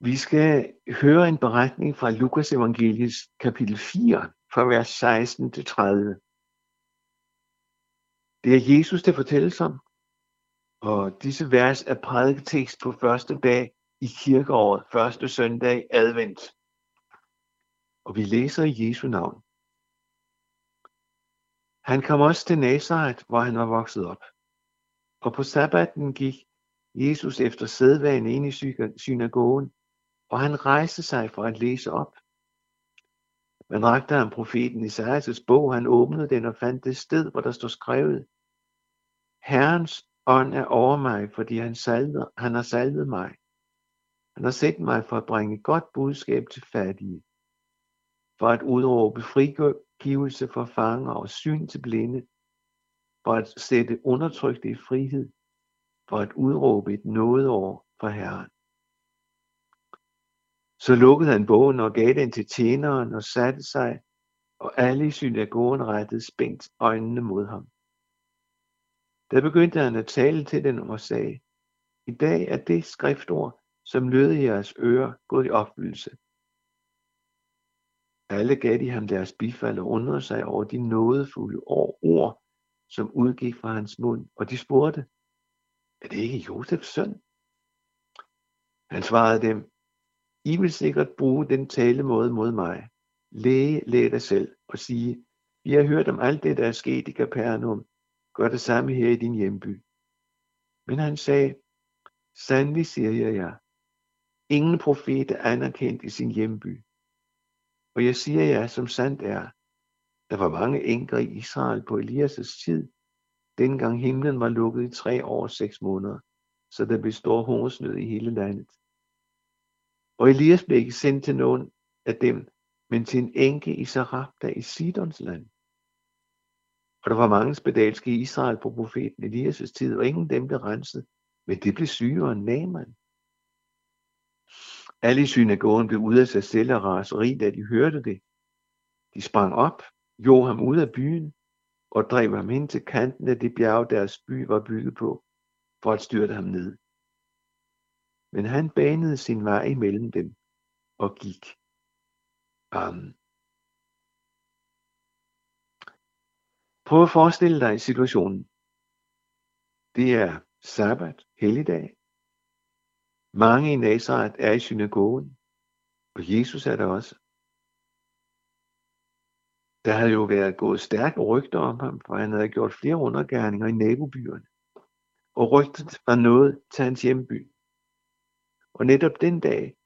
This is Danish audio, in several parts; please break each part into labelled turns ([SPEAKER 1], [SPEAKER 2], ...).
[SPEAKER 1] Vi skal høre en beretning fra Lukas evangelies kapitel 4, fra vers 16 til 30. Det er Jesus, der fortælles om, og disse vers er prædiketekst på første dag i kirkeåret, første søndag advent. Og vi læser i Jesu navn. Han kom også til Nazareth, hvor han var vokset op. Og på sabbaten gik Jesus efter sædvanen ind i synagogen, og han rejste sig for at læse op. Men rakte han profeten Isaias' bog, han åbnede den og fandt det sted, hvor der stod skrevet, Herrens ånd er over mig, fordi han, salvede, han har salvet mig. Han har sendt mig for at bringe godt budskab til fattige, for at udråbe frigivelse for fanger og syn til blinde, for at sætte undertrykte i frihed, for at udråbe et nådeår for Herren. Så lukkede han bogen og gav den til tjeneren og satte sig, og alle i synagogen rettede spændt øjnene mod ham. Der begyndte han at tale til dem og sagde, i dag er det skriftord, som lød i jeres ører, gået i opfyldelse. Alle gav de ham deres bifald og undrede sig over de nådefulde ord, som udgik fra hans mund, og de spurgte, er det ikke Josefs søn? Han svarede dem, i vil sikkert bruge den talemåde mod mig. Læge, læg dig selv og sige, vi har hørt om alt det, der er sket i Capernaum. Gør det samme her i din hjemby. Men han sagde, sandelig siger jeg jer, ingen profet er anerkendt i sin hjemby. Og jeg siger jer, som sandt er, der var mange enker i Israel på Elias' tid, dengang himlen var lukket i tre år og seks måneder, så der blev stor hungersnød i hele landet. Og Elias blev ikke sendt til nogen af dem, men til en enke i Sarabda i Sidons land. Og der var mange spedalske i Israel på profeten Elias' tid, og ingen dem blev renset, men det blev sygere Naaman. Alle i synagogen blev ude af sig selv og raseri, da de hørte det. De sprang op, jog ham ud af byen og drev ham ind til kanten af det bjerg, deres by var bygget på, for at styrte ham ned. Men han banede sin vej imellem dem og gik. Amen. Prøv at forestille dig situationen. Det er sabbat, helligdag. Mange i Nazareth er i synagogen, og Jesus er der også. Der havde jo været gået stærke rygter om ham, for han havde gjort flere undergærninger i nabobyerne. Og rygtet var nået til hans hjemby. Og netop den dag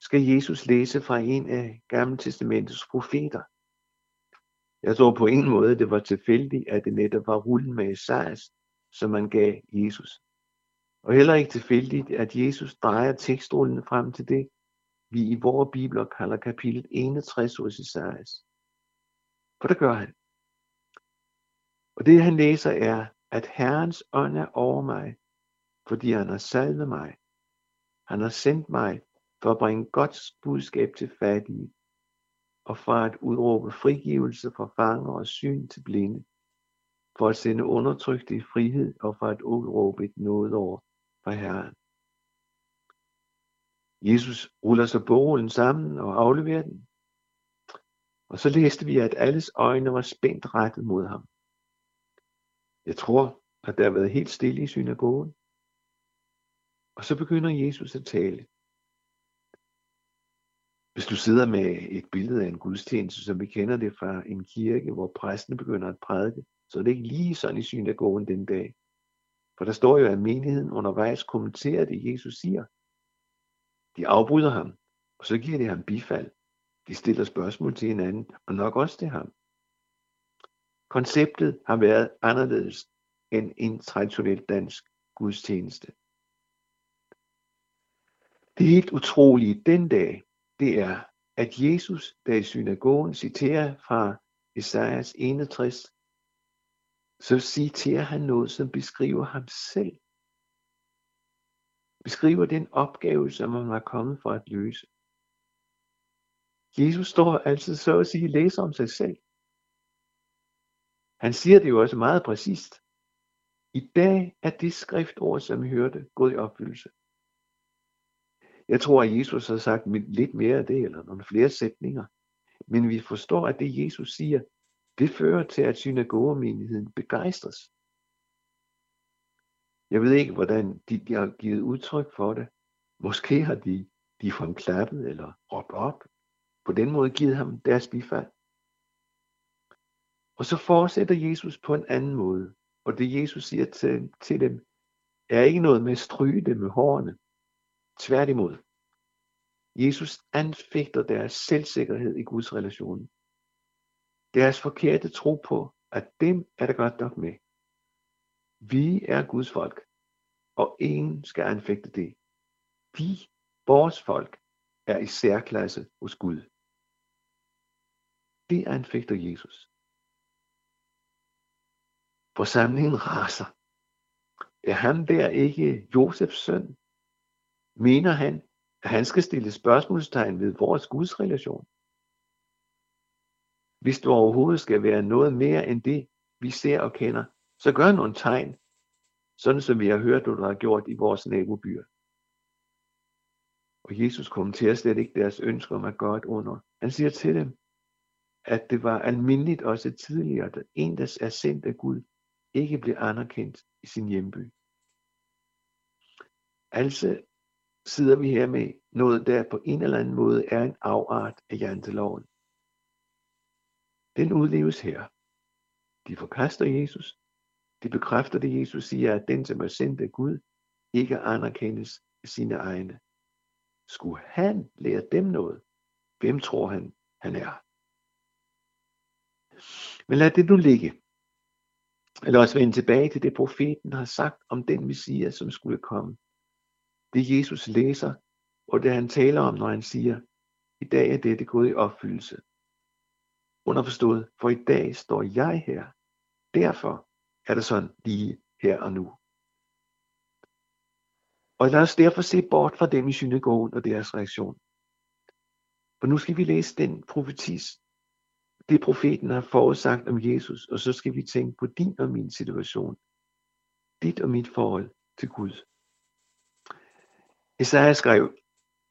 [SPEAKER 1] skal Jesus læse fra en af Gamle Testamentets profeter. Jeg tror på en måde, det var tilfældigt, at det netop var rullen med Esajas, som man gav Jesus. Og heller ikke tilfældigt, at Jesus drejer tekstrullen frem til det, vi i vores bibler kalder kapitel 61 hos Esajas. For det gør han. Og det han læser er, at Herrens ånd er over mig, fordi han har salvet mig. Han har sendt mig for at bringe godt budskab til fattige, og for at udråbe frigivelse for fanger og syn til blinde, for at sende undertrykte i frihed og for at udråbe et over for Herren. Jesus ruller så bogen sammen og afleverer den. Og så læste vi, at alles øjne var spændt rettet mod ham. Jeg tror, at der har været helt stille i synagogen. Og så begynder Jesus at tale. Hvis du sidder med et billede af en gudstjeneste, som vi kender det fra en kirke, hvor præsten begynder at prædike, så er det ikke lige sådan i synagogen den dag. For der står jo, at menigheden undervejs kommenterer det, Jesus siger. De afbryder ham, og så giver de ham bifald. De stiller spørgsmål til hinanden, og nok også til ham. Konceptet har været anderledes end en traditionel dansk gudstjeneste. Det helt utrolige den dag, det er, at Jesus, der i synagogen citerer fra Esajas 61, så citerer han noget, som beskriver ham selv. Beskriver den opgave, som han var kommet for at løse. Jesus står altid så at sige læser om sig selv. Han siger det jo også meget præcist. I dag er det skriftord, som vi hørte, gået i opfyldelse. Jeg tror, at Jesus har sagt lidt mere af det, eller nogle flere sætninger. Men vi forstår, at det Jesus siger, det fører til, at synagogemenigheden begejstres. Jeg ved ikke, hvordan de, de har givet udtryk for det. Måske har de, de fra klappet eller råbt op. På den måde givet ham deres bifald. Og så fortsætter Jesus på en anden måde. Og det Jesus siger til, til dem, er ikke noget med at stryge dem med hårene. Tværtimod. Jesus anfægter deres selvsikkerhed i Guds relation. Deres forkerte tro på, at dem er det godt nok med. Vi er Guds folk, og ingen skal anfægte det. Vi, vores folk, er i særklasse hos Gud. Det anfægter Jesus. Forsamlingen raser. Er han der ikke Josefs søn? Mener han, at han skal stille spørgsmålstegn ved vores gudsrelation? Hvis du overhovedet skal være noget mere end det, vi ser og kender, så gør nogle tegn, sådan som vi har hørt, du har gjort i vores nabobyer. Og Jesus kommenterer slet ikke deres ønsker om at gøre et under. Han siger til dem, at det var almindeligt også tidligere, at en, der er sendt af Gud, ikke blev anerkendt i sin hjemby. Altså sidder vi her med noget, der på en eller anden måde er en afart af janteloven. Den udleves her. De forkaster Jesus. De bekræfter det, Jesus siger, at den, som er sendt af Gud, ikke anerkendes af sine egne. Skulle han lære dem noget? Hvem tror han, han er? Men lad det nu ligge. Lad os vende tilbage til det, profeten har sagt om den messias, som skulle komme. Det Jesus læser, og det han taler om, når han siger, i dag er dette gået i opfyldelse. Underforstået, for i dag står jeg her. Derfor er det sådan lige her og nu. Og lad os derfor se bort fra dem i synagogen og deres reaktion. For nu skal vi læse den profetis, det profeten har forudsagt om Jesus, og så skal vi tænke på din og min situation. Dit og mit forhold til Gud. Isaiah skrev,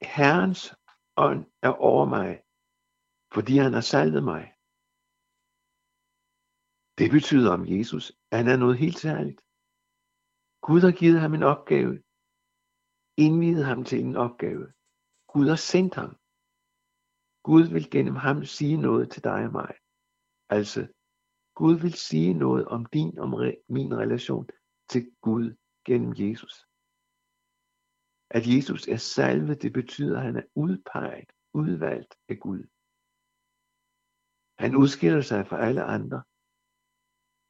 [SPEAKER 1] Herrens ånd er over mig, fordi han har salvet mig. Det betyder om Jesus, at han er noget helt særligt. Gud har givet ham en opgave, indvidet ham til en opgave. Gud har sendt ham. Gud vil gennem ham sige noget til dig og mig. Altså, Gud vil sige noget om din og min relation til Gud gennem Jesus. At Jesus er salvet, det betyder, at han er udpeget, udvalgt af Gud. Han udskiller sig fra alle andre.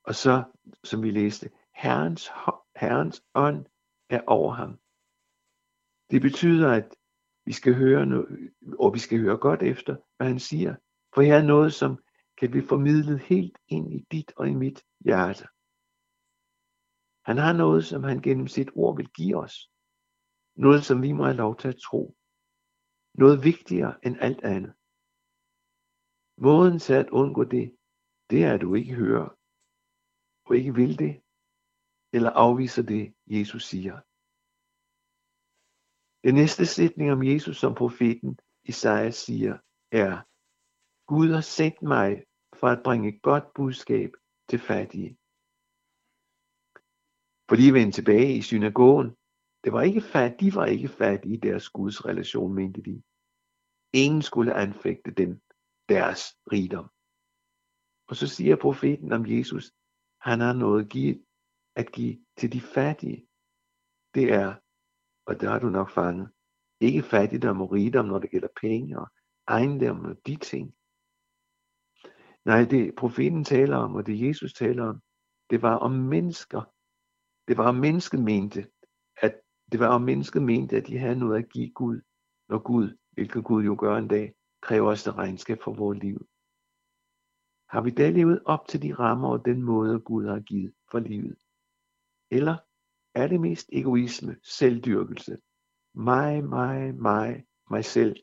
[SPEAKER 1] Og så, som vi læste, Herrens, Herrens ånd er over ham. Det betyder, at vi skal høre, noget, og vi skal høre godt efter, hvad han siger. For her er noget, som kan blive formidlet helt ind i dit og i mit hjerte. Han har noget, som han gennem sit ord vil give os. Noget, som vi må have lov til at tro. Noget vigtigere end alt andet. Måden til at undgå det, det er, at du ikke hører, og ikke vil det, eller afviser det, Jesus siger. Den næste sætning om Jesus som profeten Isaiah siger, er, Gud har sendt mig for at bringe godt budskab til fattige. For lige vende tilbage i synagogen, det var ikke fat, de var ikke fattige i deres Guds relation, mente de. Ingen skulle anfægte den, deres rigdom. Og så siger profeten om Jesus, han har noget at give, at give til de fattige. Det er, og der har du nok fanget, ikke fattigdom og rigdom, når det gælder penge og ejendom og de ting. Nej, det profeten taler om, og det Jesus taler om, det var om mennesker. Det var om mennesket mente, det var om mennesket mente, at de havde noget at give Gud, når Gud, hvilket Gud jo gør en dag, kræver os det regnskab for vores liv. Har vi da levet op til de rammer og den måde, Gud har givet for livet? Eller er det mest egoisme, selvdyrkelse? Mig, mig, mig, mig selv.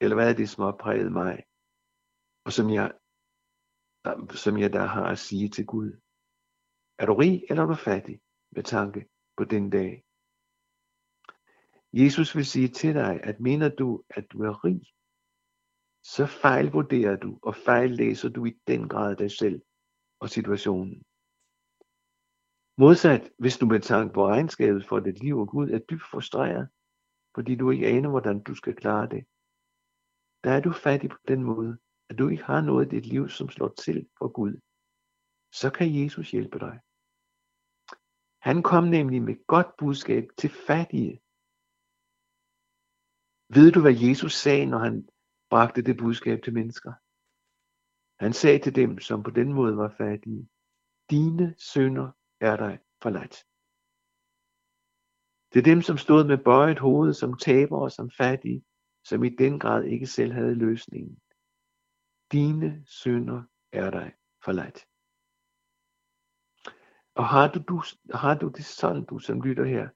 [SPEAKER 1] Eller hvad er det, som har præget mig? Og som jeg som jeg der har at sige til Gud. Er du rig eller er du fattig med tanke på den dag? Jesus vil sige til dig, at mener du, at du er rig, så fejlvurderer du og fejllæser du i den grad dig selv og situationen. Modsat, hvis du med tanke på regnskabet for dit liv og Gud er dybt frustreret, fordi du ikke aner, hvordan du skal klare det, der er du fattig på den måde, at du ikke har noget i dit liv, som slår til for Gud. Så kan Jesus hjælpe dig. Han kom nemlig med godt budskab til fattige. Ved du, hvad Jesus sagde, når han bragte det budskab til mennesker? Han sagde til dem, som på den måde var fattige, dine sønder er dig forladt. Det er dem, som stod med bøjet hoved, som taber og som fattige, som i den grad ikke selv havde løsningen. Dine sønder er dig forladt. Og har du, du, har du det sådan, du som lytter her,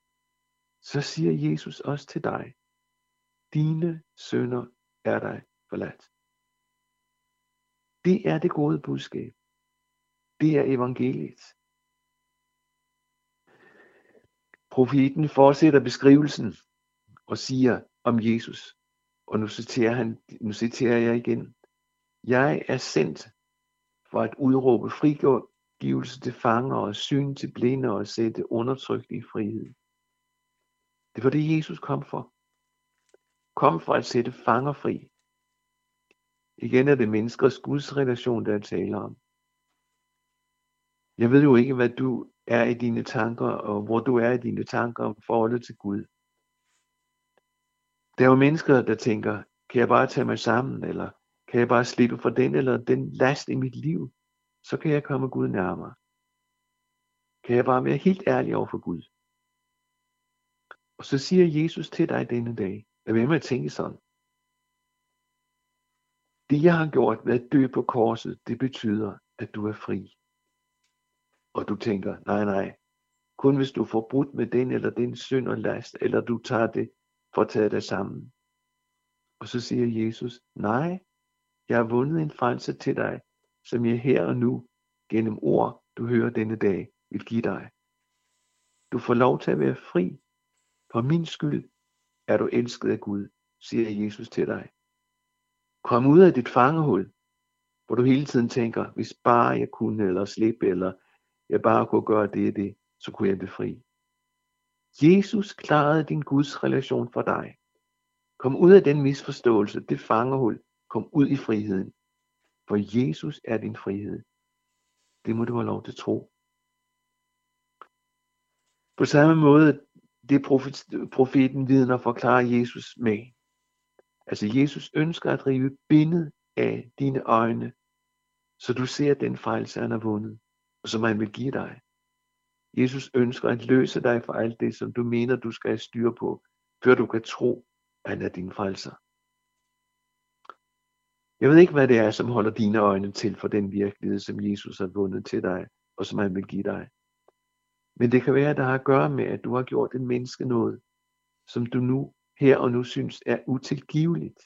[SPEAKER 1] så siger Jesus også til dig, dine sønder er dig forladt. Det er det gode budskab. Det er evangeliet. Profeten fortsætter beskrivelsen og siger om Jesus, og nu citerer, han, nu citerer jeg igen, jeg er sendt for at udråbe frigivelse til fanger og syn til blinde og sætte undertrykt i frihed. Det var det, Jesus kom for. Kom for at sætte fanger fri. Igen er det menneskers gudsrelation, der taler om. Jeg ved jo ikke, hvad du er i dine tanker, og hvor du er i dine tanker om forholdet til Gud. Der er jo mennesker, der tænker, kan jeg bare tage mig sammen, eller kan jeg bare slippe for den eller den last i mit liv, så kan jeg komme Gud nærmere. Kan jeg bare være helt ærlig over for Gud. Og så siger Jesus til dig denne dag, lad være med at tænke sådan. Det jeg har gjort ved at dø på korset, det betyder, at du er fri. Og du tænker, nej, nej, kun hvis du får brudt med den eller den synd og last, eller du tager det for at tage dig sammen. Og så siger Jesus, nej, jeg har vundet en frelse til dig, som jeg her og nu, gennem ord, du hører denne dag, vil give dig. Du får lov til at være fri. For min skyld er du elsket af Gud, siger Jesus til dig. Kom ud af dit fangehul, hvor du hele tiden tænker, hvis bare jeg kunne, eller slippe, eller jeg bare kunne gøre det og det, så kunne jeg blive fri. Jesus klarede din Guds relation for dig. Kom ud af den misforståelse, det fangehul. Kom ud i friheden. For Jesus er din frihed. Det må du have lov til at tro. På samme måde, det profeten vidner forklarer Jesus med. Altså Jesus ønsker at rive bindet af dine øjne, så du ser den fejl, han har vundet, og som han vil give dig. Jesus ønsker at løse dig for alt det, som du mener, du skal have styr på, før du kan tro, at han er din frelser. Jeg ved ikke, hvad det er, som holder dine øjne til for den virkelighed, som Jesus har vundet til dig, og som han vil give dig. Men det kan være, at det har at gøre med, at du har gjort en menneske noget, som du nu her og nu synes er utilgiveligt.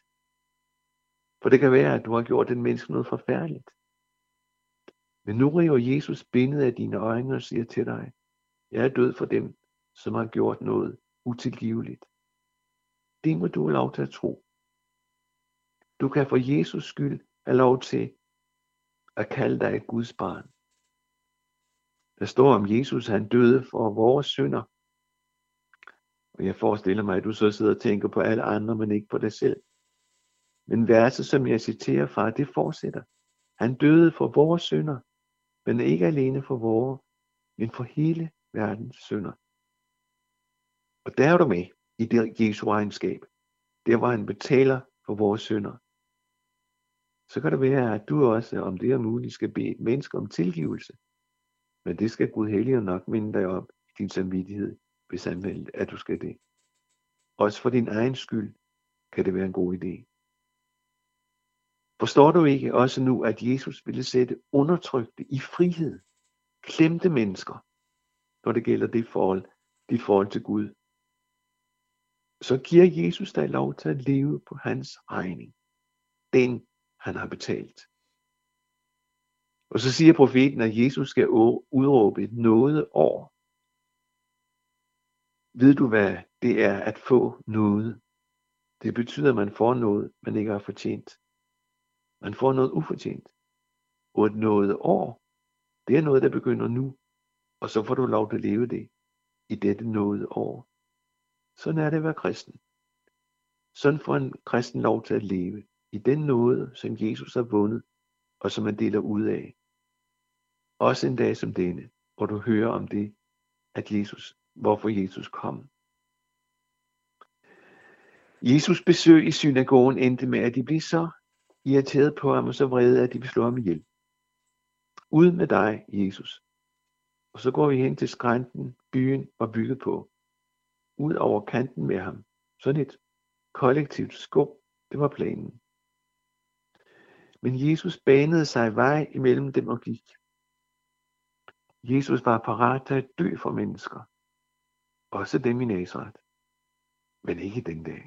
[SPEAKER 1] For det kan være, at du har gjort den menneske noget forfærdeligt. Men nu river Jesus bindet af dine øjne og siger til dig, jeg er død for dem, som har gjort noget utilgiveligt. Det må du have lov til at tro. Du kan for Jesus skyld have lov til at kalde dig et Guds barn. Der står om Jesus, han døde for vores synder. Og jeg forestiller mig, at du så sidder og tænker på alle andre, men ikke på dig selv. Men verset, som jeg citerer fra, det fortsætter. Han døde for vores synder, men ikke alene for vores, men for hele verdens synder. Og der er du med i det Jesu regnskab. Der var han betaler for vores synder. Så kan det være, at du også, om det er muligt, skal bede et menneske om tilgivelse. Men det skal Gud hellige nok minde dig om i din samvittighed, hvis han vil, at du skal det. Også for din egen skyld kan det være en god idé. Forstår du ikke også nu, at Jesus ville sætte undertrykte i frihed, klemte mennesker, når det gælder det forhold, det forhold til Gud? Så giver Jesus dig lov til at leve på hans regning. Den, han har betalt. Og så siger profeten, at Jesus skal udråbe et noget år. Ved du, hvad det er at få noget. Det betyder, at man får noget, man ikke har fortjent. Man får noget ufortjent. Og et noget år, det er noget, der begynder nu, og så får du lov til at leve det i dette noget år. Sådan er det at være kristen. Sådan får en kristen lov til at leve i den nåde, som Jesus har vundet, og som man deler ud af. Også en dag som denne, hvor du hører om det, at Jesus, hvorfor Jesus kom. Jesus besøg i synagogen endte med, at de blev så irriteret på ham og så vrede, at de vil slå ham ihjel. Ud med dig, Jesus. Og så går vi hen til skrænten, byen var bygget på. Ud over kanten med ham. Sådan et kollektivt skub, det var planen. Men Jesus banede sig vej imellem dem og gik. Jesus var parat til at dø for mennesker. Også dem i Nazareth. Men ikke den dag.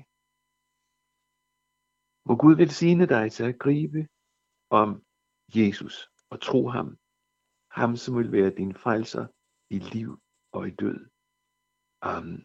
[SPEAKER 1] Må Gud velsigne dig til at gribe om Jesus og tro ham. Ham som vil være din frelser i liv og i død. Amen.